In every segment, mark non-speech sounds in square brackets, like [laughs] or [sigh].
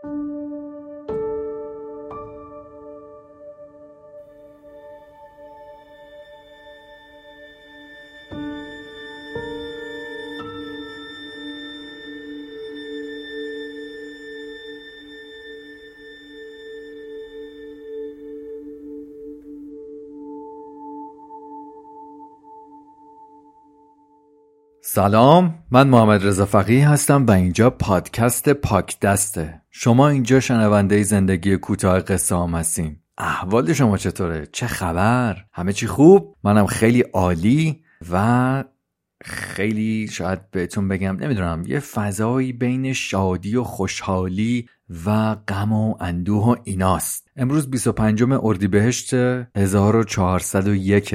سلام من محمد رضا فقیه هستم و اینجا پادکست پاک دسته. شما اینجا شنونده زندگی کوتاه قصه هم هستین. احوال شما چطوره؟ چه خبر؟ همه چی خوب؟ منم خیلی عالی و خیلی شاید بهتون بگم نمی‌دونم یه فضایی بین شادی و خوشحالی و غم و اندوه و ایناست. امروز 25 اردیبهشت 1401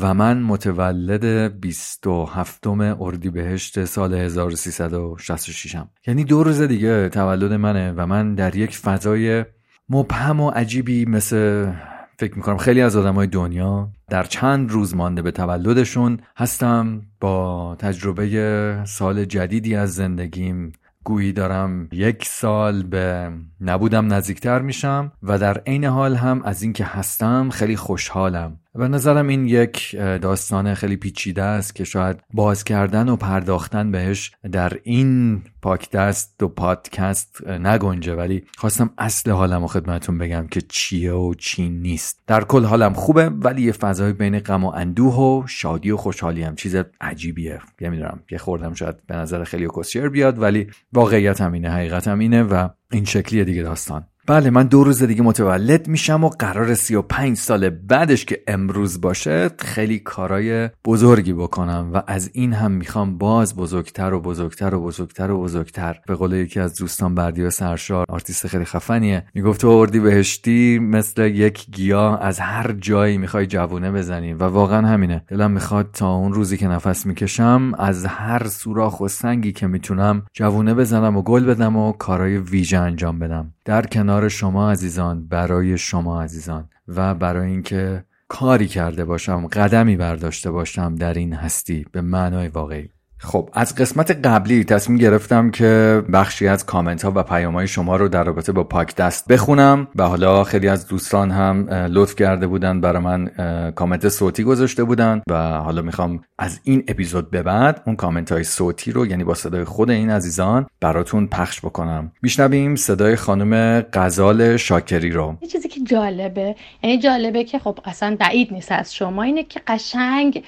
و من متولد 27 اردیبهشت سال 1366 م یعنی دو روز دیگه تولد منه و من در یک فضای مبهم و عجیبی مثل فکر می‌کنم خیلی از آدم های دنیا در چند روز مانده به تولدشون هستم. با تجربه سال جدیدی از زندگیم گویی دارم یک سال به نبودم نزدیکتر میشم و در عین حال هم از اینکه هستم خیلی خوشحالم. به نظرم این یک داستان خیلی پیچیده است که شاید باز کردن و پرداختن بهش در این پاکدست و پادکست نگنجه. ولی خواستم اصل حالم و خدمتون بگم که چیه و چی نیست. در کل حالم خوبه ولی یه فضای بین غم و اندوه و شادی و خوشحالی هم. چیز عجیبیه. می‌دونم یه خوردم شاید به نظر خیلی کلیشه‌ای بیاد ولی واقعیت هم اینه حقیقت هم اینه و این شکلیه دیگه داستان. بله من دو روز دیگه متولد میشم و قراره 35 سال بعدش که امروز باشه خیلی کارای بزرگی بکنم و از این هم می‌خوام باز بزرگتر و بزرگتر و بزرگتر و بزرگتر. به قول یکی از دوستان بردی و سرشار آرتیست خیلی خفنیه. می‌گفت اردیبهشتی مثل یک گیاه از هر جایی می‌خوای جوونه بزنی و واقعا همینه. دلم می‌خواد تا اون روزی که نفس می‌کشم از هر سوراخ و سنگی که می‌تونم جوونه بزنم و گل بدم و کارای ویژه انجام بدم. در کنار شما عزیزان برای شما عزیزان و برای اینکه کاری کرده باشم قدمی برداشته باشم در این هستی به معنای واقعی. خب از قسمت قبلی تصمیم گرفتم که بخشی از کامنت ها و پیام های شما رو در رابطه با پاک دست بخونم و حالا خیلی از دوستان هم لطف کرده بودن برای من کامنت صوتی گذاشته بودن و حالا می‌خوام از این اپیزود به بعد اون کامنت های صوتی رو یعنی با صدای خود این عزیزان براتون پخش بکنم. میشنویم صدای خانم غزال شاکری رو. یه چیزی که جالبه یعنی جالبه که خب اصلا بعید نیست از شما اینه که قشنگ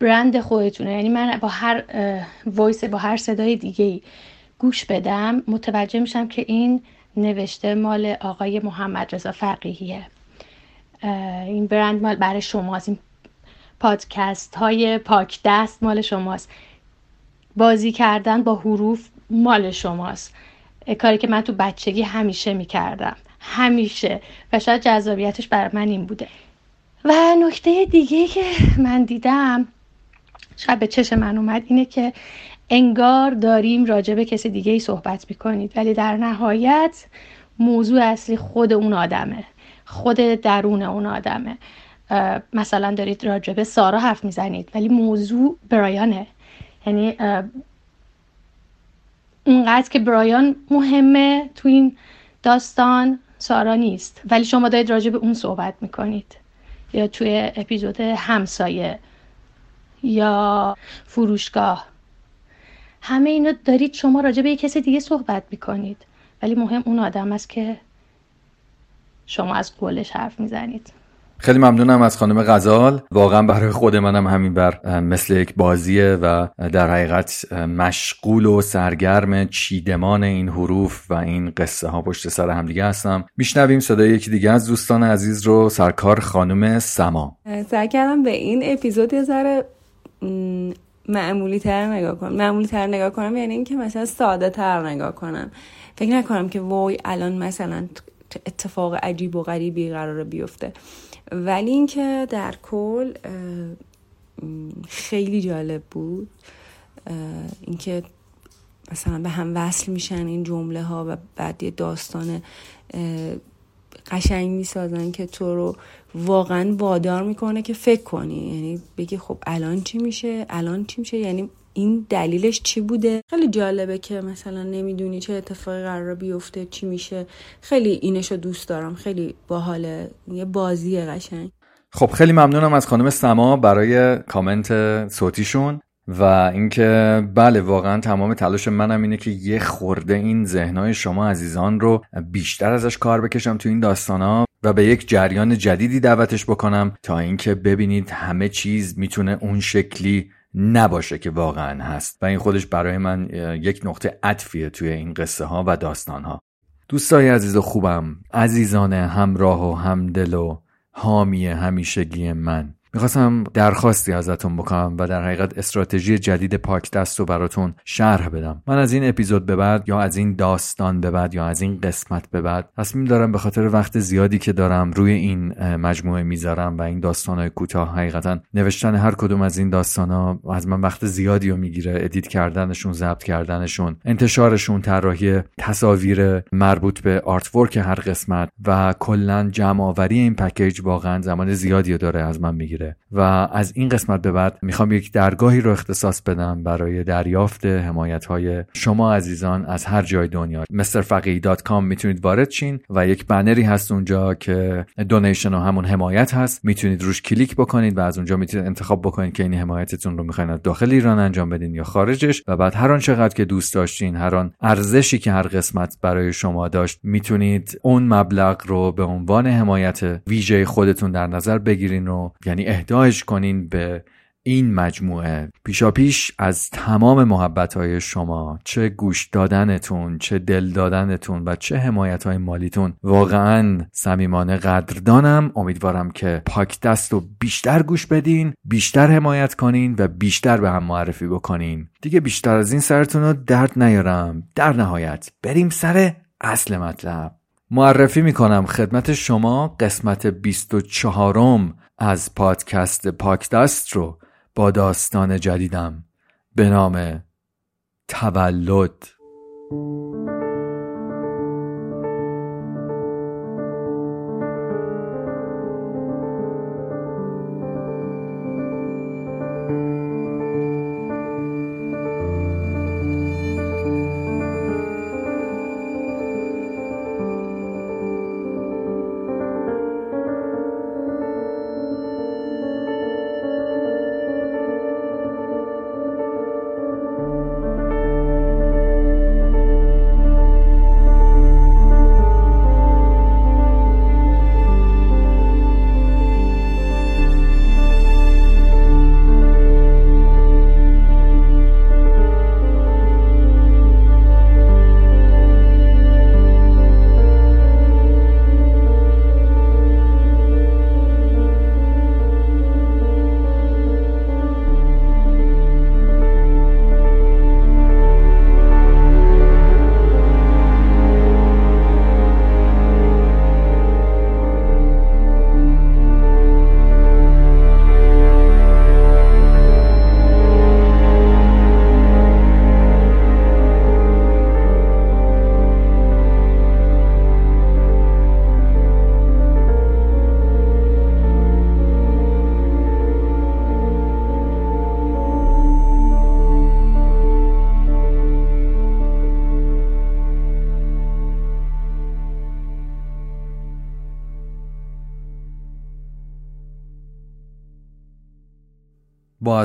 برند خودتونه. یعنی من با هر وایس با هر صدای دیگه گوش بدم متوجه میشم که این نوشته مال آقای محمد رضا فقیهیه. این برند مال برای شماست. این پادکست های پاک دست مال شماست. بازی کردن با حروف مال شماست. کاری که من تو بچگی همیشه می‌کردم. همیشه. و شاید جذابیتش برای من این بوده. و نکته دیگه که من دیدم شاید به چشم من اومد اینه که انگار داریم راجع به کسی دیگه ای صحبت می‌کنید. ولی در نهایت موضوع اصلی خود اون آدمه. خود درون اون آدمه. مثلا دارید راجع به سارا حرف می‌زنید ولی موضوع برایانه. یعنی اونقدر که برایان مهمه تو این داستان سارا نیست. ولی شما دارید راجع به اون صحبت می‌کنید. یا توی اپیزود همسایه. یا فروشگاه. همه اینو دارید شما راجع به یه کسی دیگه صحبت می‌کنید. ولی مهم اون آدم است که شما از قولش حرف می‌زنید. خیلی ممنونم از خانم غزال. واقعا برای خود منم همین بر مثل یک بازیه و در حقیقت مشغول و سرگرم چیدمان این حروف و این قصه ها پشت سر هم دیگه هستم. میشنویم صدای یکی دیگه از دوستان عزیز رو سرکار خانم سما. سعی کردم به این اپیزود یه ذره معمولی تر نگاه کنم. معمولی تر نگاه کنم یعنی اینکه مثلا ساده تر نگاه کنم. فکر نکنم که وای الان مثلا اتفاق عجیب و غریبی قرار بیفته. ولی اینکه در کل خیلی جالب بود اینکه مثلا به هم وصل میشن این جمله ها و بعد یه داستان قشنگ می‌سازن که تو رو واقعا وادار می‌کنه که فکر کنی. یعنی بگی خب الان چی میشه؟ الان چی میشه؟ یعنی این دلیلش چی بوده؟ خیلی جالبه که مثلا نمی‌دونی چه اتفاقی قرار بیفته چی میشه. خیلی اینشو دوست دارم. خیلی باحاله یه بازی قشنگ. خب خیلی ممنونم از خانم سما برای کامنت صوتیشون. و اینکه بله واقعا تمام تلاش منم اینه که یه خورده این ذهنهای شما عزیزان رو بیشتر ازش کار بکشم تو این داستان و به یک جریان جدیدی دعوتش بکنم تا اینکه ببینید همه چیز می‌تونه اون شکلی نباشه که واقعا هست. و این خودش برای من یک نقطه عطفیه توی این قصه ها و داستان ها دوستای عزیز و خوبم عزیزان همراه و همدل و حامی همیشگی من. می‌خواستم درخواستی ازتون بکنم و در حقیقت استراتژی جدید پادکست رو براتون شرح بدم. من از این اپیزود به بعد یا از این داستان به بعد یا از این قسمت به بعد تصمیم دارم به خاطر وقت زیادی که دارم روی این مجموعه می‌ذارم و این داستان های کوتاه حقیقتا نوشتن هر کدوم از این داستان ها از من وقت زیادی رو می‌گیره. ادیت کردنشون ضبط کردنشون انتشارشون طراحی تصاویر مربوط به artwork هر قسمت و کلا جمع آوری این پکیج واقعا زمان زیادی داره از من می‌گیره. و از این قسمت به بعد می‌خوام یک درگاهی رو اختصاص بدم برای دریافت حمایت های شما عزیزان از هر جای دنیا. mrfaqi.com می‌تونید وارد چین و یک بنری هست اونجا که دونیشن و همون حمایت هست. می‌تونید روش کلیک بکنید و از اونجا می‌تونید انتخاب بکنید که این حمایتتون رو می‌خواین از داخل ایران انجام بدین یا خارجش. و بعد هر آن چقدر که دوست داشتین هر آن ارزشی که هر قسمت برای شما داشت می‌تونید اون مبلغ رو به عنوان حمایت ویژه خودتون در نظر بگیرین و یعنی اهداش کنین به این مجموعه. پیشا پیش از تمام محبت های شما چه گوش دادنتون چه دل دادنتون و چه حمایت های مالیتون. واقعا صمیمانه قدردانم. امیدوارم که پاک دست و بیشتر گوش بدین بیشتر حمایت کنین و بیشتر به هم معرفی بکنین. دیگه بیشتر از این سرتون رو درد نیارم. در نهایت بریم سر اصل مطلب. معرفی می‌کنم خدمت شما قسمت 24 از پادکست پاکدست رو با داستان جدیدم به نام تولد.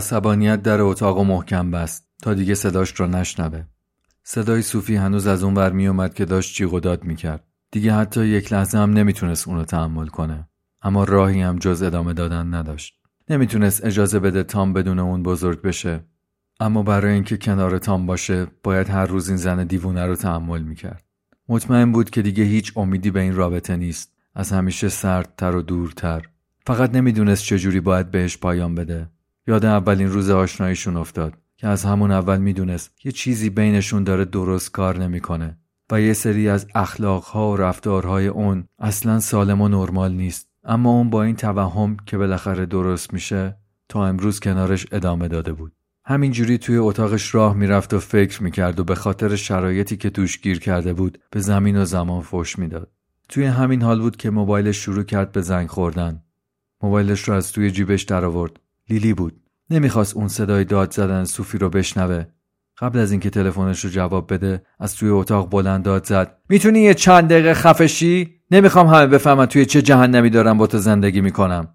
عصبانیت در اتاق و محکم بست تا دیگه صداش را نشنوه. صدای صوفی هنوز از اون ور اومد که داشت جیغ و داد می‌کرد. دیگه حتی یک لحظه هم نمی‌تونست اونو تحمل کنه. اما راهی هم جز ادامه دادن نداشت. نمی‌تونست اجازه بده تام بدون اون بزرگ بشه. اما برای اینکه کنار تام باشه باید هر روز این زن دیوونه رو تحمل می‌کرد. مطمئن بود که دیگه هیچ امیدی به این رابطه نیست. از همیشه سردتر و دورتر. فقط نمی‌دونست چجوری باید بهش پایان بده. یاد اولین روز آشناییشون افتاد که از همون اول می‌دونست یه چیزی بینشون داره درست کار نمی‌کنه و یه سری از اخلاقها و رفتارهای اون اصلا سالم و نرمال نیست. اما اون با این توهم که بالاخره درست میشه تا امروز کنارش ادامه داده بود. همینجوری توی اتاقش راه می‌رفت و فکر می‌کرد و به خاطر شرایطی که توش گیر کرده بود به زمین و زمان فش می‌داد. توی همین حال بود که موبایلش شروع کرد به زنگ خوردن. موبایلش رو از توی جیبش درآورد. لیلی بود. نمی‌خواست اون صدای داد زدن صوفی رو بشنوه. قبل از اینکه تلفنش رو جواب بده از توی اتاق بلند داد زد. می‌تونی یه چند دقیقه خفشی؟ نمی‌خوام همه بفهمن توی چه جهنمی دارم با تو زندگی می‌کنم.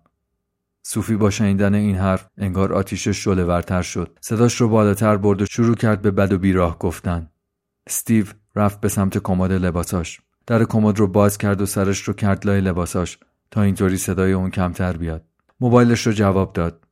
صوفی با شنیدن این حرف انگار آتیشش شله ورتر شد. صداش رو بالاتر برد و شروع کرد به بد و بیراه گفتن. استیو رفت به سمت کمد لباساش. در کمد رو باز کرد و سرش رو کرد لای لباساش تا اینطوری صدای اون کمتر بیاد. موبایلش رو جواب داد.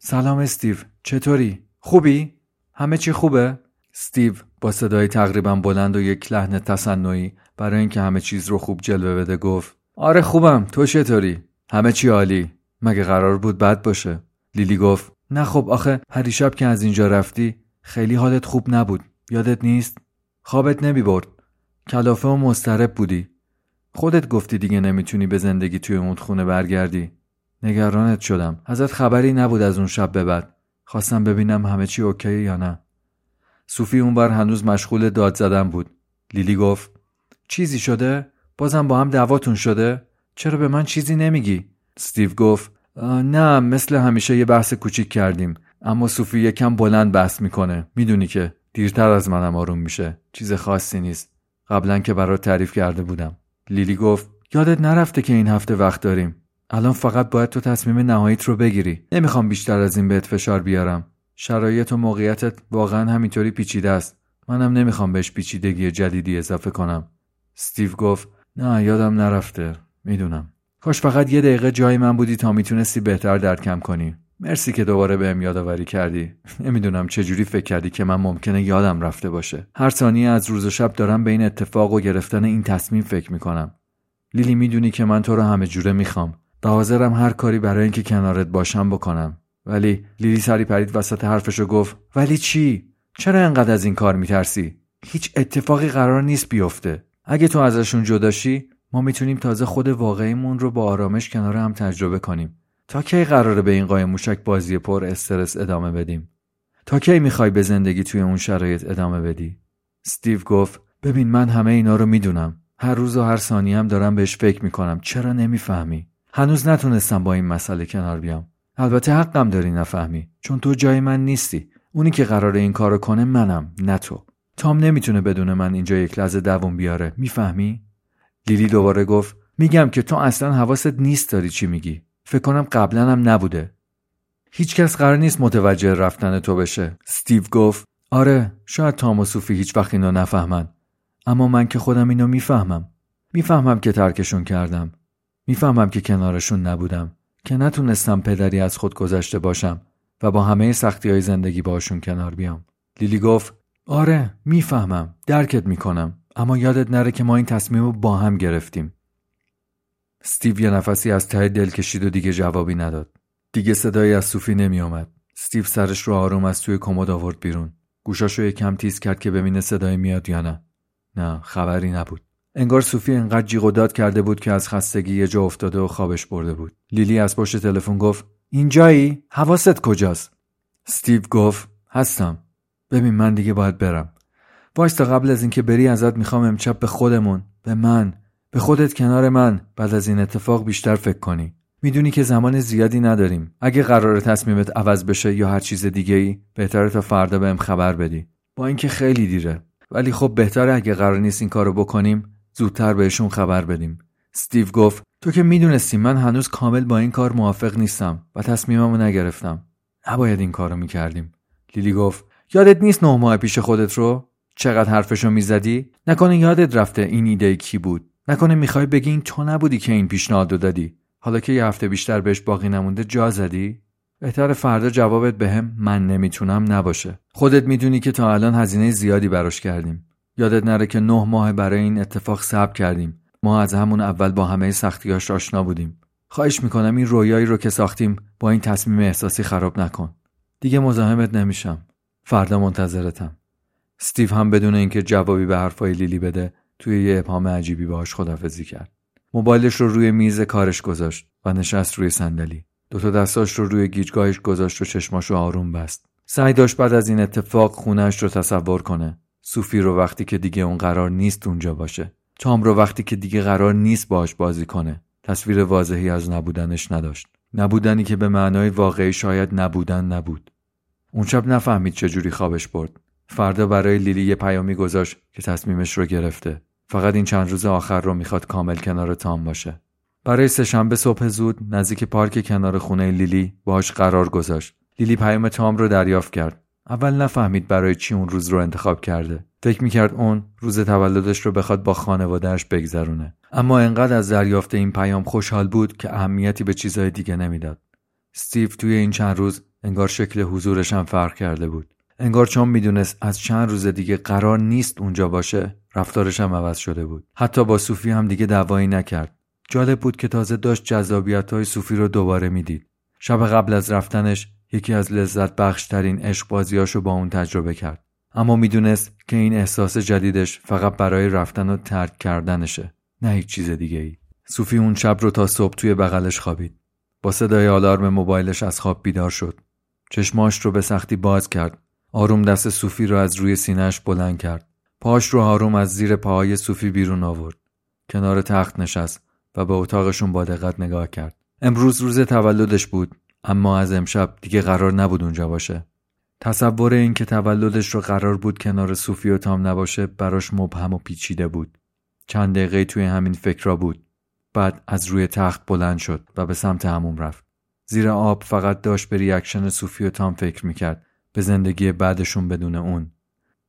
سلام استیو چطوری؟ خوبی؟ همه چی خوبه؟ استیو با صدای تقریبا بلند و یک لحن تصنعی برای اینکه همه چیز رو خوب جلوه بده گفت آره خوبم تو چطوری؟ همه چی عالی. مگه قرار بود بد باشه؟ لیلی گفت نه خب آخه پریشب که از اینجا رفتی خیلی حالت خوب نبود. یادت نیست؟ خوابت نمی برد. کلافه و مسترب بودی. خودت گفتی دیگه نمی‌تونی به زندگی توی اون خونه برگردی. نگرانت شدم. ازت خبری نبود از اون شب به بعد. خواستم ببینم همه چی اوکی یا نه. صوفی اونور هنوز مشغول داد زدن بود. لیلی گفت چیزی شده؟ بازم با هم دعواتون شده؟ چرا به من چیزی نمیگی؟ استیو گفت نه مثل همیشه یه بحث کوچیک کردیم. اما صوفی یکم بلند بحث می‌کنه. می‌دونی که دیرتر از منم آروم میشه. چیز خاصی نیست. قبلا که برات تعریف کرده بودم. لیلی گفت یادت نرفته که این هفته وقت داریم. الان فقط باید تو تصمیم نهاییت رو بگیری. نمی‌خوام بیشتر از این بهت فشار بیارم. شرایط و موقعیتت واقعا همینطوری پیچیده است. منم نمی‌خوام بهش پیچیدگی جدیدی اضافه کنم. استیو گفت نه یادم نرفته. می‌دونم. کاش فقط یه دقیقه جای من بودی تا می‌تونستی بهتر درکم کنی. مرسی که دوباره بهم یادآوری کردی. [laughs] نمی‌دونم چجوری فکر کردی که من ممکنه یادم رفته باشه. هر ثانیه از روز و شب دارم به این اتفاق و گرفتن این تصمیم فکر می‌کنم. لیلی می‌دونی که من تو رو همه جوره می‌خوام. و حاضرم هر کاری برای اینکه کنارت باشم بکنم. ولی لیلی سری پرید وسط حرفشو گفت ولی چی؟ چرا انقدر از این کار میترسی؟ هیچ اتفاقی قرار نیست بیفته. اگه تو ازشون جداشی ما می‌تونیم تازه خود واقعیمون رو با آرامش کنار هم تجربه کنیم. تا کی قراره به این قایم موشک بازی پر استرس ادامه بدیم؟ تا کی می‌خوای به زندگی توی اون شرایط ادامه بدی؟ استیو گفت ببین من همه اینا رو می‌دونم. هر روز و هر ثانیه هم دارم بهش فکر می‌کنم. چرا نمی‌فهمی؟ هنوز نتونستم با این مسئله کنار بیام. البته حقم داری نفهمی. چون تو جای من نیستی. اونی که قراره این کارو کنه منم نه تو. تام نمی‌تونه بدون من اینجا یک لحظه دووم بیاره. می‌فهمی؟ لیلی دوباره گفت میگم که تو اصلا حواست نیست داری چی میگی. فکر کنم قبلا هم نبوده. هیچکس قرار نیست متوجه رفتن تو بشه. استیو گفت آره شاید تام و صوفی هیچ وقت اینو نفهمن. اما من که خودم اینو می‌فهمم. می‌فهمم که ترکشون کردم. می‌فهمم که کنارشون نبودم که نتونستم پدری از خود گذشته باشم و با همه سختی های زندگی باشون کنار بیام. لیلی گفت آره می‌فهمم درکت می‌کنم اما یادت نره که ما این تصمیم رو با هم گرفتیم. استیو یه نفسی از ته دل کشید و دیگه جوابی نداد. دیگه صدایی از صوفی نمی آمد استیو سرش رو آروم از توی کمد آورد بیرون. گوشاشو یه کم تیز کرد که ببینه صدای میاد یا نه. نه خبری نبود. انگار صوفی انقدر جیغ و داد کرده بود که از خستگی یه جا افتاده و خوابش برده بود. لیلی از پشت تلفن گفت اینجایی؟ حواست کجاست؟ استیو گفت هستم. ببین من دیگه باید برم. وایستا قبل از اینکه بری ازت می‌خوام امشب به خودمون به من به خودت کنار من. بعد از این اتفاق بیشتر فکر کنی. می‌دونی که زمان زیادی نداریم. اگه قرار تصمیمت عوض بشه یا هر چیز دیگه ای بهتره تا فردا بهم خبر بدی. با اینکه خیلی دیره. ولی خب بهتره اگه قرار نیست این کارو بکنیم. زودتر بهشون خبر بدیم. استیو گفت تو که می‌دونستی من هنوز کامل با این کار موافق نیستم و تصمیممو نگرفتم. نباید این کارو می‌کردیم. لیلی گفت یادت نیست نه ماه پیش خودت رو؟ چقدر حرفشو می‌زدی؟ نکنه یادت رفته این ایده کی بود. نکنه می‌خوای بگی این تو نبودی که این پیشنهاد دادی. حالا که یه هفته بیشتر بهش باقی نمونده جا زدی؟ بهتر فردا جوابت بهم. من نمی‌تونم نباشه. خودت می‌دونی که تا الان هزینه زیادی براش کردیم. یادت نره که نه ماه برای این اتفاق صبر کردیم. ما از همون اول با همه سختیاش آشنا بودیم. خواهش می‌کنم این رویایی رو که ساختیم با این تصمیم احساسی خراب نکن. دیگه مزاحمت نمیشم. فردا منتظرتم. استیو هم بدون اینکه جوابی به حرفای لیلی بده توی یه ابهام عجیبی باهاش خدافزی کرد. موبایلش رو روی میز کارش گذاشت و نشست روی صندلی. دوتا دستاش رو روی گیجگاهش گذاشت و چشماش رو آروم بست. سعی داشت بعد از این اتفاق خونهش رو تصور کنه. صوفی رو وقتی که دیگه اون قرار نیست اونجا باشه. تام رو وقتی که دیگه قرار نیست باش بازی کنه. تصویر واضحی از نبودنش نداشت. نبودنی که به معنای واقعی شاید نبودن نبود. اون شب نفهمید چجوری خوابش برد. فردا برای لیلی یه پیامی گذاشت که تصمیمش رو گرفته. فقط این چند روز آخر رو می‌خواد کامل کنار تام باشه. برای سهشنبه صبح زود نزدیک پارک کنار خونه لیلی باهاش قرار گذاشت. لیلی پیام تام رو دریافت کرد. اول نفهمید برای چی اون روز رو انتخاب کرده. فکر می‌کرد اون روز تولدش رو بخواد با خانوادهش بگذرونه. اما انقدر از دریافت این پیام خوشحال بود که اهمیتی به چیزهای دیگه نمی‌داد. استیو توی این چند روز انگار شکل حضورش هم فرق کرده بود. انگار چون می‌دونست از چند روز دیگه قرار نیست اونجا باشه رفتارش هم عوض شده بود. حتی با صوفی هم دیگه دعوایی نکرد. جالب بود که تازه داشت جذابیت های صوفی رو دوباره می‌دید. شب قبل از رفتنش یکی از لذت بخشترین عشق بازیاشو با اون تجربه کرد. اما می‌دونست که این احساس جدیدش فقط برای رفتن و ترک کردنشه نه هیچ چیز دیگه ای صوفی اون شب رو تا صبح توی بغلش خوابید. با صدای آلارم موبایلش از خواب بیدار شد. چشماش رو به سختی باز کرد. آروم دست صوفی رو از روی سینهش بلند کرد. پاش رو آروم از زیر پاهای صوفی بیرون آورد. کنار تخت نشست و به اتاقشون با دقت نگاه کرد. امروز روز تولدش بود. اما از امشب دیگه قرار نبود اونجا باشه. تصور این که تولدش رو قرار بود کنار صوفی و تام نباشه براش مبهم و پیچیده بود. چند دقیقه توی همین فکر بود. بعد از روی تخت بلند شد و به سمت هموم رفت. زیر آب فقط داشت به ریاکشن صوفی و تام فکر می‌کرد. به زندگی بعدشون بدون اون.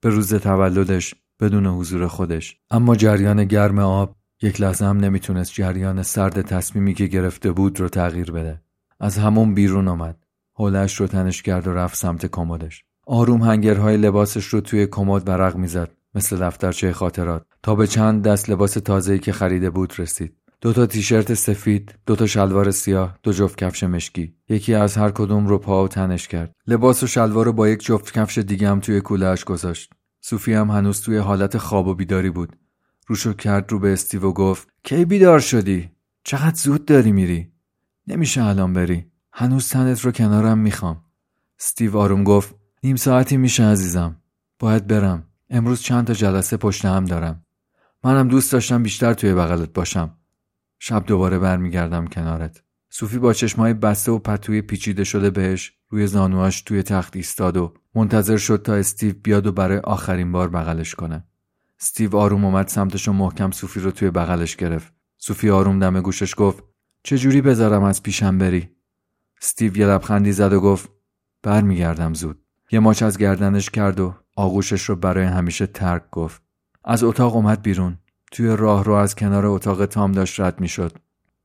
به روز تولدش بدون حضور خودش. اما جریان گرم آب یک لحظه هم نمی‌تونست جریان سرد تصمیمی که گرفته بود رو تغییر بده. از همون بیرون آمد حولش رو تنش کرد و رفت سمت کمدش آروم هنگرهای لباسش رو توی کمد ورق می‌زد مثل دفترچه خاطرات تا به چند دست لباس تازه‌ای که خریده بود رسید دو تا تیشرت سفید، دو تا شلوار سیاه، دو جفت کفش مشکی. یکی از هر کدوم رو پا و تنش کرد. لباس و شلوار رو با یک جفت کفش دیگه هم توی کولهش گذاشت. صوفی هم هنوز توی حالت خواب و بیداری بود. روشو کرد رو به استیو و گفت کی بیدار شدی؟ چقدر زود داری میری؟ نمیشه الان بری. هنوز تنت رو کنارم می‌خوام. استیو آروم گفت نیم ساعتی میشه عزیزم. باید برم. امروز چند تا جلسه پشت هم دارم. منم دوست داشتم بیشتر توی بغلت باشم. شب دوباره برمیگردم کنارت. صوفی با چشمای بسته و پتوی پیچیده شده بهش روی زانواش توی تخت ایستاد و منتظر شد تا استیو بیاد و برای آخرین بار بغلش کنه. استیو آروم اومد سمتش و محکم صوفی رو توی بغلش گرفت. صوفی آروم دم گوشش گفت چجوری بذارم از پیشم بری؟ استیو یه لبخندی زد و گفت برمیگردم زود. یه ماچ از گردنش کرد و آغوشش رو برای همیشه ترک گفت. از اتاق اومد بیرون. توی راه رو از کنار اتاق تام داشت رد می‌شد.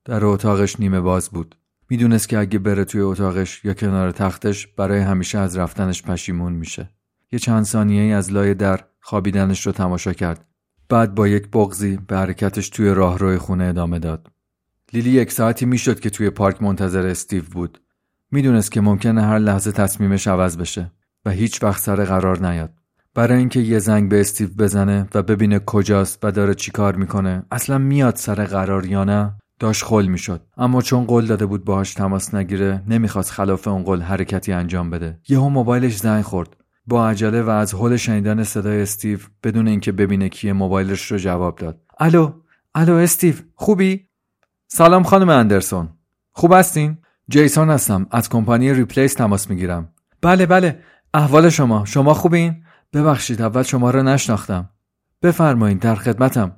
در اتاقش نیمه باز بود. می‌دونست که اگه بره توی اتاقش یا کنار تختش برای همیشه از رفتنش پشیمون میشه. یه چند ثانیه ای از لای در خوابیدنش رو تماشا کرد. بعد با یک بغزی به حرکتش توی راهروی خونه ادامه داد. لیلی یک ساعتی می‌شد که توی پارک منتظر استیو بود. می‌دونست که ممکنه هر لحظه تصمیمش عوض بشه و هیچ وقت سر قرار نیاد. برای اینکه یه زنگ به استیو بزنه و ببینه کجاست و داره چیکار می‌کنه اصلا میاد سر قرار یا نه داشت خل می‌شد. اما چون قول داده بود باهاش تماس نگیره نمی‌خواست خلاف اون قول حرکتی انجام بده. یهو موبایلش زنگ خورد. با عجله و از حل شنیدن صدای استیو بدون اینکه ببینه کیه موبایلش رو جواب داد. الو الو استیو خوبی؟ سلام خانم اندرسون. خوب هستین؟ جیسون هستم. از کمپانی ریپلیس تماس می‌گیرم. بله بله. احوال شما. شما خوبین؟ ببخشید اول شما را نشناختم. بفرمایید در خدمتم.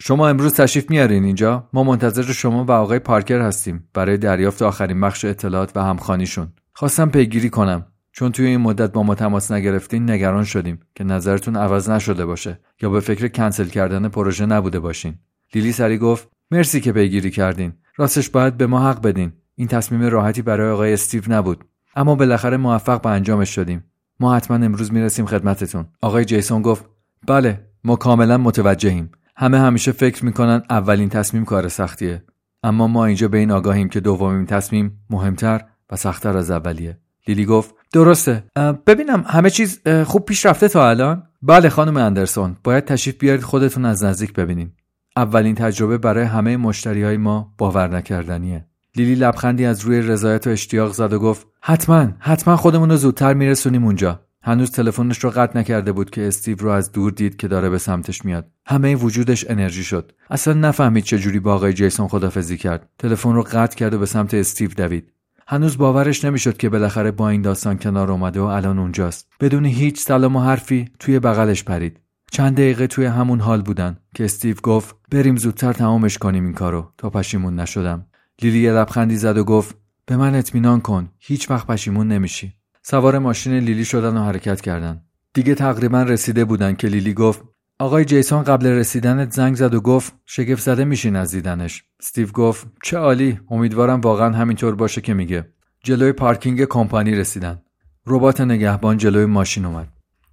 شما امروز تشریف میارین اینجا؟ ما منتظر شما و آقای پارکر هستیم. برای دریافت آخرین بخش اطلاعات و همخانیشون خواستم پیگیری کنم. چون توی این مدت با ما تماس نگرفتین نگران شدیم که نظرتون عوض نشده باشه یا به فکر کنسل کردن پروژه نبوده باشین. لیلی سری گفت مرسی که پیگیری کردین. راستش باید به ما حق بدین. این تصمیم راحتی برای آقای استیو نبود. اما بالاخره موفق به انجامش شدیم. ما حتما امروز می‌رسیم خدمتتون. آقای جیسون گفت بله ما کاملا متوجهیم. همه همیشه فکر می‌کنن اولین تصمیم کار سختیه. اما ما اینجا به این آگاهیم که دومین تصمیم مهمتر و سختتر از اولیه. لیلی گفت درسته. ببینم همه چیز خوب پیش رفته تا الان. بله خانم اندرسون. باید تشریف بیارید خودتون از نزدیک ببینین. اولین تجربه برای همه مشتری های ما باور نکردنیه. لیلی لبخندی از روی رضایت و اشتیاق زد و گفت حتما حتما خودمون رو زودتر میرسونیم اونجا. هنوز تلفنش رو قطع نکرده بود که استیو رو از دور دید که داره به سمتش میاد. همه وجودش انرژی شد. اصلا نفهمید چجوری با آقای جیسون خدافزی کرد. تلفن رو قطع کرد و به سمت استیو دوید. هنوز باورش نمی‌شد که بالاخره با این داستان کنار اومده و الان اونجاست. بدون هیچ سلام و حرفی توی بغلش پرید. چند دقیقه توی همون حال بودن که استیو گفت بریم زودتر تمامش کنیم این کارو تا پشیمون نشدم. لیلی یه لبخندی زد و گفت به من اطمینان کن هیچ وقت پشیمون نمیشی. سوار ماشین لیلی شدن و حرکت کردن. دیگه تقریبا رسیده بودن که لیلی گفت آقای جیسون قبل رسیدنت زنگ زد و گفت شگفت زده میشین از دیدنش استیو گفت چه عالی امیدوارم واقعا همینطور باشه که میگه. جلوی پارکینگ کمپانی رسیدن. ربات نگهبان جلوی ماشین اومد.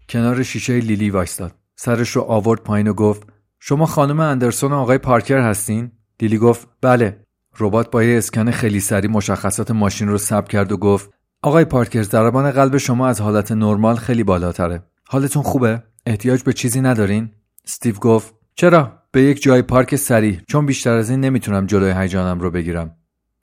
کنار شیشه لیلی وایستاد. سرش رو آورد پایین و گفت شما خانم اندرسون و آقای پارکر هستین؟ لیلی گفت بله. ربات با یه اسکن خیلی سریع مشخصات ماشین رو ثبت کرد و گفت آقای پارکر ضربان قلب شما از حالت نرمال خیلی بالاتره. حالتون خوبه؟ احتیاج به چیزی ندارین؟ استیو گفت چرا؟ به یک جای پارک سریع. چون بیشتر از این نمی‌تونم جلوی هیجانم رو بگیرم.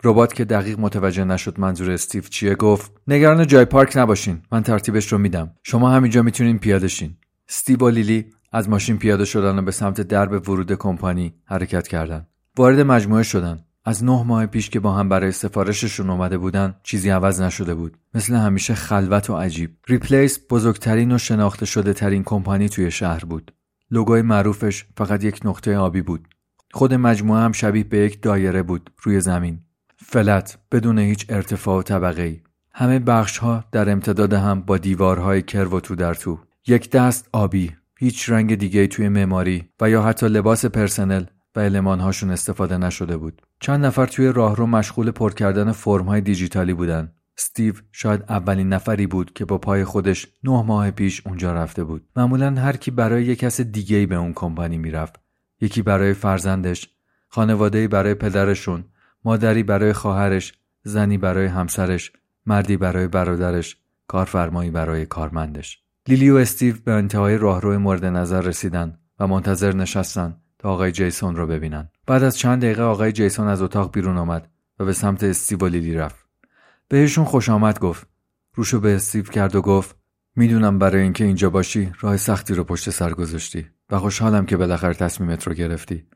ربات که دقیق متوجه نشد منظور استیو چیه گفت نگران جای پارک نباشین. من ترتیبش رو میدم. شما همینجا می‌تونین پیاده شین. استیو و لیلی از ماشین پیاده شدن و به سمت درب ورود کمپانی حرکت کردند. وارد مجموعه شدن از نه ماه پیش که با هم برای سفارششون اومده بودن چیزی عوض نشده بود. مثل همیشه خلوت و عجیب. ریپلیس بزرگترین و شناخته شده ترین کمپانی توی شهر بود. لوگوی معروفش فقط یک نقطه آبی بود. خود مجموعه هم شبیه به یک دایره بود روی زمین. فلت بدون هیچ ارتفاع و طبقه ای همه بخش ها در امتداد هم با دیوارهای کرو و تو در تو. یک دست آبی هیچ رنگ دیگه توی معماری و یا حتی لباس پرسنل و المانهاشون استفاده نشده بود. چند نفر توی راهرو مشغول پر کردن فرمهای دیجیتالی بودن. استیو شاید اولین نفری بود که با پای خودش نه ماه پیش اونجا رفته بود. معمولا هر کی برای یک کس دیگه به اون کمپانی می‌رفت. یکی برای فرزندش، خانواده برای پدرشون، مادری برای خواهرش، زنی برای همسرش، مردی برای برادرش، کارفرمایی برای کارمندش. لیلی و استیو به انتهای راهرو مورد نظر رسیدن و منتظر نشستن تا آقای جیسون رو ببینن. بعد از چند دقیقه آقای جیسون از اتاق بیرون آمد و به سمت استیو و لیلی رفت. بهشون خوش آمد گفت. روشو به استیو کرد و گفت می‌دونم برای اینکه اینجا باشی راه سختی رو پشت سر گذاشتی و خوشحالم که بالاخره تصمیمت رو گرفتی.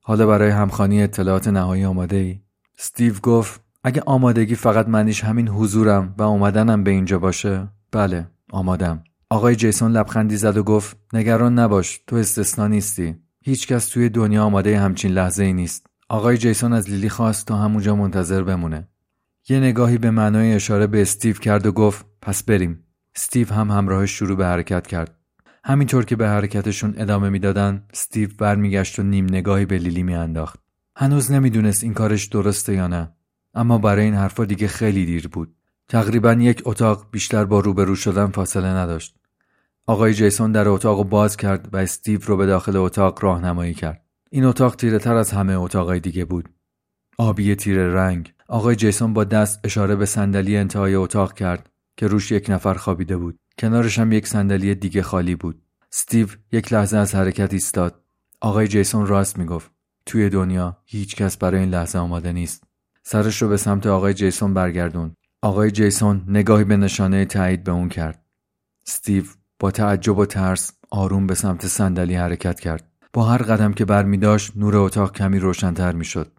حالا برای همخانی اطلاعات نهایی آماده ای؟ استیو گفت اگه آمادگی فقط معنیش همین حضورم و اومدنم به اینجا باشه بله آمادم آقای جیسون لبخندی زد و گفت نگران نباش تو استثنا نیستی. هیچکس توی دنیا آماده همچین لحظه ای نیست. آقای جیسون از لیلی خواست تا همونجا منتظر بمونه. یه نگاهی به معنای اشاره به استیو کرد و گفت پس بریم. استیو هم همراهش شروع به حرکت کرد. همینطور که به حرکتشون ادامه می‌دادن استیو برمیگشت و نیم نگاهی به لیلی میانداخت. هنوز نمی‌دونست این کارش درسته یا نه. اما برای این حرفا دیگه خیلی دیر بود. تقریبا یک اتاق بیشتر با روبرو شدن فاصله نداشت. آقای جیسون در اتاق باز کرد و استیو رو به داخل اتاق راهنمایی کرد. این اتاق تیره تر از همه اتاقای دیگه بود. آبی تیره رنگ. آقای جیسون با دست اشاره به صندلی انتهای اتاق کرد که روش یک نفر خوابیده بود. کنارش هم یک صندلی دیگه خالی بود. استیو یک لحظه از حرکت ایستاد. آقای جیسون راست می‌گفت. توی دنیا هیچ کس برای این لحظه آماده نیست. سرش رو به سمت آقای جیسون برگردون آقای جیسون نگاهی به نشانه تایید به اون کرد. استیو با تعجب و ترس آروم به سمت صندلی حرکت کرد. با هر قدم که برمی داشت نور اتاق کمی روشنتر می‌شد.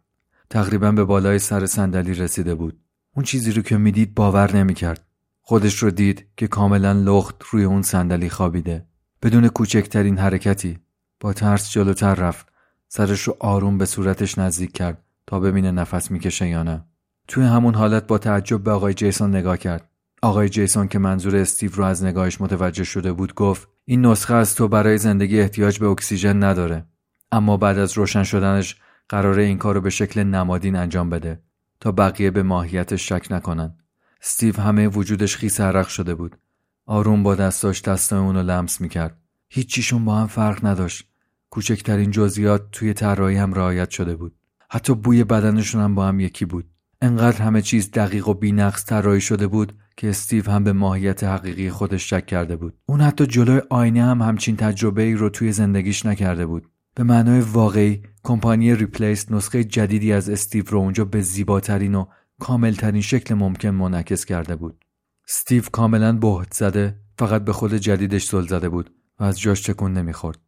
تقریبا به بالای سر صندلی رسیده بود. اون چیزی رو که می‌دید باور نمی‌کرد. خودش رو دید که کاملا لخت روی اون صندلی خوابیده. بدون کوچکترین حرکتی با ترس جلوتر رفت. سرش رو آروم به صورتش نزدیک کرد تا ببینه نفس می‌کشه یا نه. توی همون حالت با تعجب به آقای جیسون نگاه کرد. آقای جیسون که منظور استیو رو از نگاهش متوجه شده بود گفت این نسخه از تو برای زندگی احتیاج به اکسیژن نداره. اما بعد از روشن شدنش قراره این کار رو به شکل نمادین انجام بده تا بقیه به ماهیتش شک نکنن. استیو همه وجودش خیس عرق شده بود. آروم با دستاش دستای اونو لمس می‌کرد. هیچیشون با هم فرق نداشت. کوچکترین جزئیات توی طراحی هم رعایت شده بود. حتی بوی بدنشون هم با هم یکی بود. انقدر همه چیز دقیق و بینقص طراحی شده بود که استیو هم به ماهیت حقیقی خودش شک کرده بود. اون حتی جلوی آینه هم همچین تجربه ای رو توی زندگیش نکرده بود. به معنای واقعی کمپانی ریپلیس نسخه جدیدی از استیو رو اونجا به زیباترین و کاملترین شکل ممکن منعکس کرده بود. استیو کاملا بهت زده فقط به خود جدیدش زل زده بود و از جاش تکون نمی‌خورد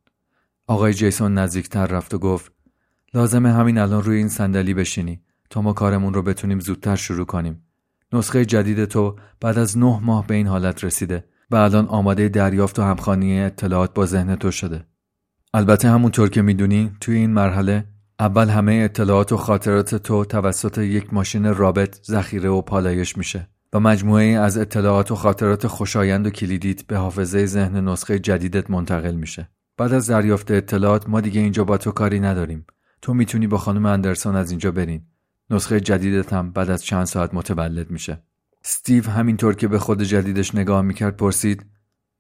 آقای جیسون نزدیکتر رفت و گفت لازمه همین الان روی این صندلی بشینی تا ما کارمون رو بتونیم زودتر شروع کنیم نسخه جدید تو بعد از نه ماه به این حالت رسیده و الان آماده دریافت و همخانی اطلاعات با ذهن تو شده. البته همونطور که می‌دونی توی این مرحله اول همه اطلاعات و خاطرات تو توسط یک ماشین رابط ذخیره و پالایش میشه و مجموعه از اطلاعات و خاطرات خوشایند و کلیدیت به حافظه ذهن نسخه جدیدت منتقل میشه. بعد از دریافت اطلاعات ما دیگه اینجا با تو کاری نداریم. تو می‌تونی با خانم اندرسون از اینجا برین. نسخه جدیدت هم بعد از چند ساعت متولد میشه. استیو همینطور که به خود جدیدش نگاه می‌کرد پرسید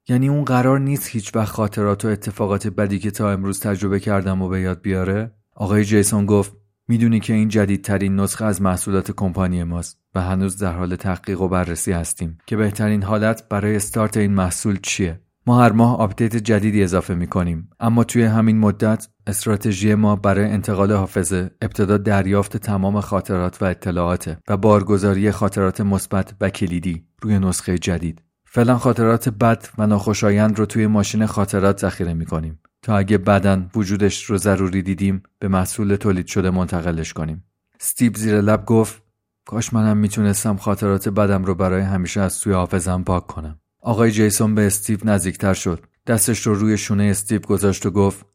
یعنی اون قرار نیست هیچ وقت خاطرات و اتفاقات بدی که تا امروز تجربه کردم و به یاد بیاره؟ آقای جیسون گفت می‌دونی که این جدیدترین نسخه از محصولات کمپانی ماست و هنوز در حال تحقیق و بررسی هستیم که بهترین حالت برای استارت این محصول چیه؟ ما هر ماه آپدیت جدیدی اضافه می کنیم اما توی همین مدت استراتژی ما برای انتقال حافظه ابتدا دریافت تمام خاطرات و اطلاعات و بارگذاری خاطرات مثبت و کلیدی روی نسخه جدید. فعلا خاطرات بد و ناخوشایند رو توی ماشین خاطرات ذخیره می کنیم تا اگه بعدا وجودش رو ضروری دیدیم به محصول تولید شده منتقلش کنیم. استیو زیر لب گفت کاش منم می‌تونستم خاطرات بدم رو برای همیشه از توی حافظم پاک کنم. آقای جیسون به استیو نزدیکتر شد دستش رو روی شونه استیو گذاشت و گفت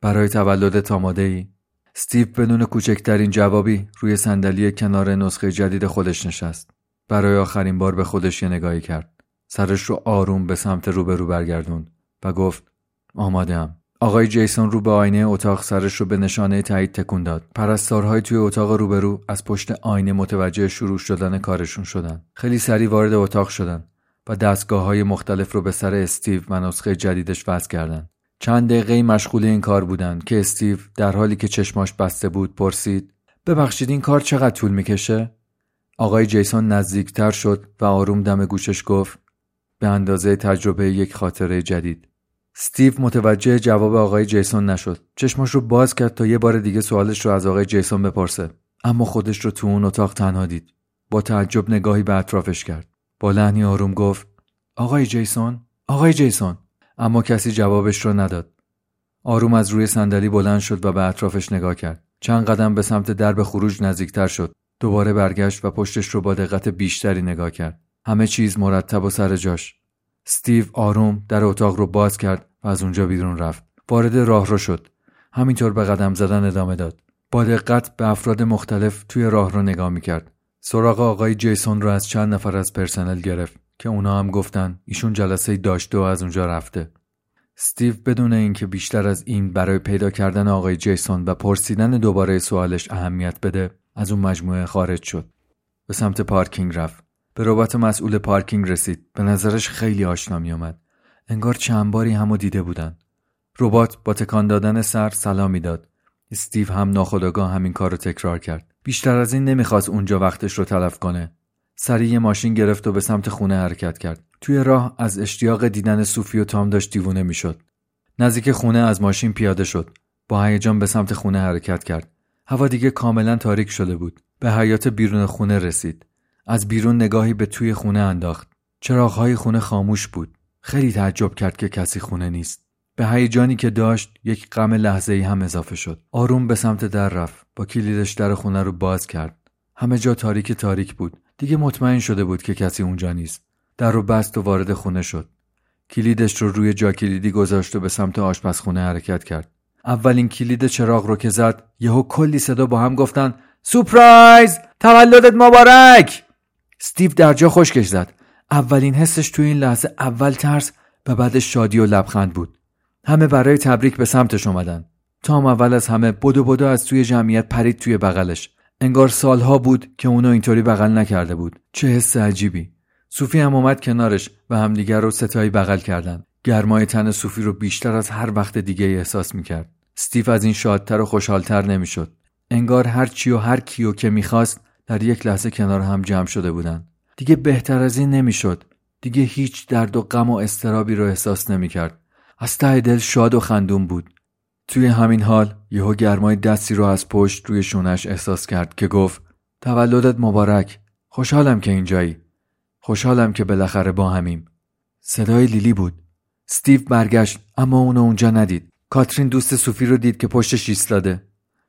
برای تولدت آماده ای؟ استیو بدون کوچکترین جوابی روی صندلی کنار نسخه جدید خودش نشست. برای آخرین بار به خودش یه نگاهی کرد. سرش رو آروم به سمت روبرو برگردوند و گفت آمادم. آقای جیسون رو به آینه اتاق سرش رو به نشانه تایید تکون داد. پرستارهای توی اتاق روبرو از پشت آینه متوجه شروع شدن کارشون شدن. خیلی سریع وارد اتاق شدن و دستگاه های مختلف رو به سر استیو و نسخه جدیدش وصل کردند. چند دقیقه مشغول این کار بودند که استیو در حالی که چشماش بسته بود پرسید ببخشید این کار چقدر طول می‌کشه؟ آقای جیسون نزدیکتر شد و آروم دم گوشش گفت به اندازه تجربه یک خاطره جدید. استیو متوجه جواب آقای جیسون نشد. چشماش رو باز کرد تا یه بار دیگه سوالش رو از آقای جیسون بپرسه. اما خودش رو تو اون اتاق تنها دید. با تعجب نگاهی به اطرافش کرد. با لحنی آروم گفت آقای جیسون آقای جیسون. اما کسی جوابش رو نداد. آروم از روی صندلی بلند شد و به اطرافش نگاه کرد. چند قدم به سمت درب خروج نزدیکتر شد. دوباره برگشت و پشتش رو با دقت بیشتری نگاه کرد. همه چیز مرتب و سر جاش. استیو آروم در اتاق رو باز کرد و از اونجا بیرون رفت. وارد راه رو شد. همینطور به قدم زدن ادامه داد. با دقت به افراد مختلف توی راه رو نگاه می‌کرد. سراغ آقای جیسون رو از چند نفر از پرسنل گرفت که اونا هم گفتن ایشون جلسه داشته و از اونجا رفته. استیو بدون اینکه بیشتر از این برای پیدا کردن آقای جیسون و پرسیدن دوباره سوالش اهمیت بده از اون مجموعه خارج شد. به سمت پارکینگ رفت. به ربات مسئول پارکینگ رسید. به نظرش خیلی آشنا می آمد. انگار چند باری همو دیده بودن. ربات با تکان دادن سر سلامی داد. استیو هم ناخداگاه همین کار رو تکرار کرد. بیشتر از این نمی‌خواست اونجا وقتش رو تلف کنه. سریع ماشین گرفت و به سمت خونه حرکت کرد. توی راه از اشتیاق دیدن صوفی و تام داشت دیوونه می‌شد. نزدیک خونه از ماشین پیاده شد. با هیجان به سمت خونه حرکت کرد. هوا دیگه کاملا تاریک شده بود. به حیات بیرون خونه رسید. از بیرون نگاهی به توی خونه انداخت. چراغهای خونه خاموش بود. خیلی تعجب کرد که کسی خونه نیست. به هیجانی که داشت یک غم لحظه ای هم اضافه شد. آروم به سمت در رفت. با کلیدش در خونه رو باز کرد. همه جا تاریک تاریک بود. دیگه مطمئن شده بود که کسی اونجا نیست. در رو بست و وارد خونه شد. کلیدش رو روی جا کلیدی گذاشت و به سمت آشپزخونه حرکت کرد. اولین کلید چراغ رو که زد یهو کلی صدا با هم گفتن سپرایز تولدت مبارک استیو در جا خشکش زد اولین حسش تو این لحظه اول ترس و بعدش شادی و لبخند بود همه برای تبریک به سمتش اومدن. تام اول از همه بدو بدو از توی جمعیت پرید توی بغلش. انگار سالها بود که اونو اینطوری بغل نکرده بود. چه حس عجیبی. صوفی هم اومد کنارش و همدیگر رو ستایی بغل کردن. گرمای تن صوفی رو بیشتر از هر وقت دیگه احساس می‌کرد. استیف از این شادتر و خوشحالتر نمی‌شد. انگار هر چی و هر کیو که می‌خواست در یک لحظه کنار هم جمع شده بودن. دیگه بهتر از این نمی‌شد. دیگه هیچ درد و غم و استرابی رو احساس نمی‌کرد. از ته دل شاد و خندون بود. توی همین حال یهو گرمای دستی رو از پشت روی شونش احساس کرد که گفت تولدت مبارک. خوشحالم که اینجایی. خوشحالم که بالاخره با همیم. صدای لیلی بود. استیو برگشت اما اونو اونجا ندید. کاترین دوست سوفی رو دید که پشتش ایستاده.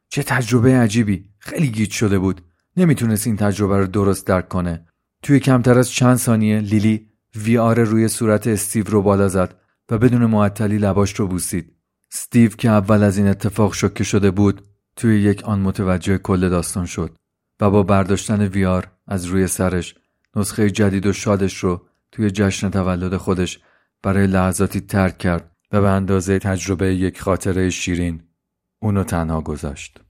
چه تجربه عجیبی. خیلی گیج شده بود. نمی‌تونست این تجربه رو درست درک کنه. توی کمتر از چند ثانیه لیلی VR روی صورت استیو رو بالا زد. و بدون معطلی لباش رو بوسید استیو که اول از این اتفاق شکه شده بود توی یک آن متوجه کل داستان شد و با برداشتن VR از روی سرش نسخه جدید و شادش رو توی جشن تولد خودش برای لحظاتی ترک کرد و به اندازه تجربه یک خاطره شیرین اونو تنها گذاشت.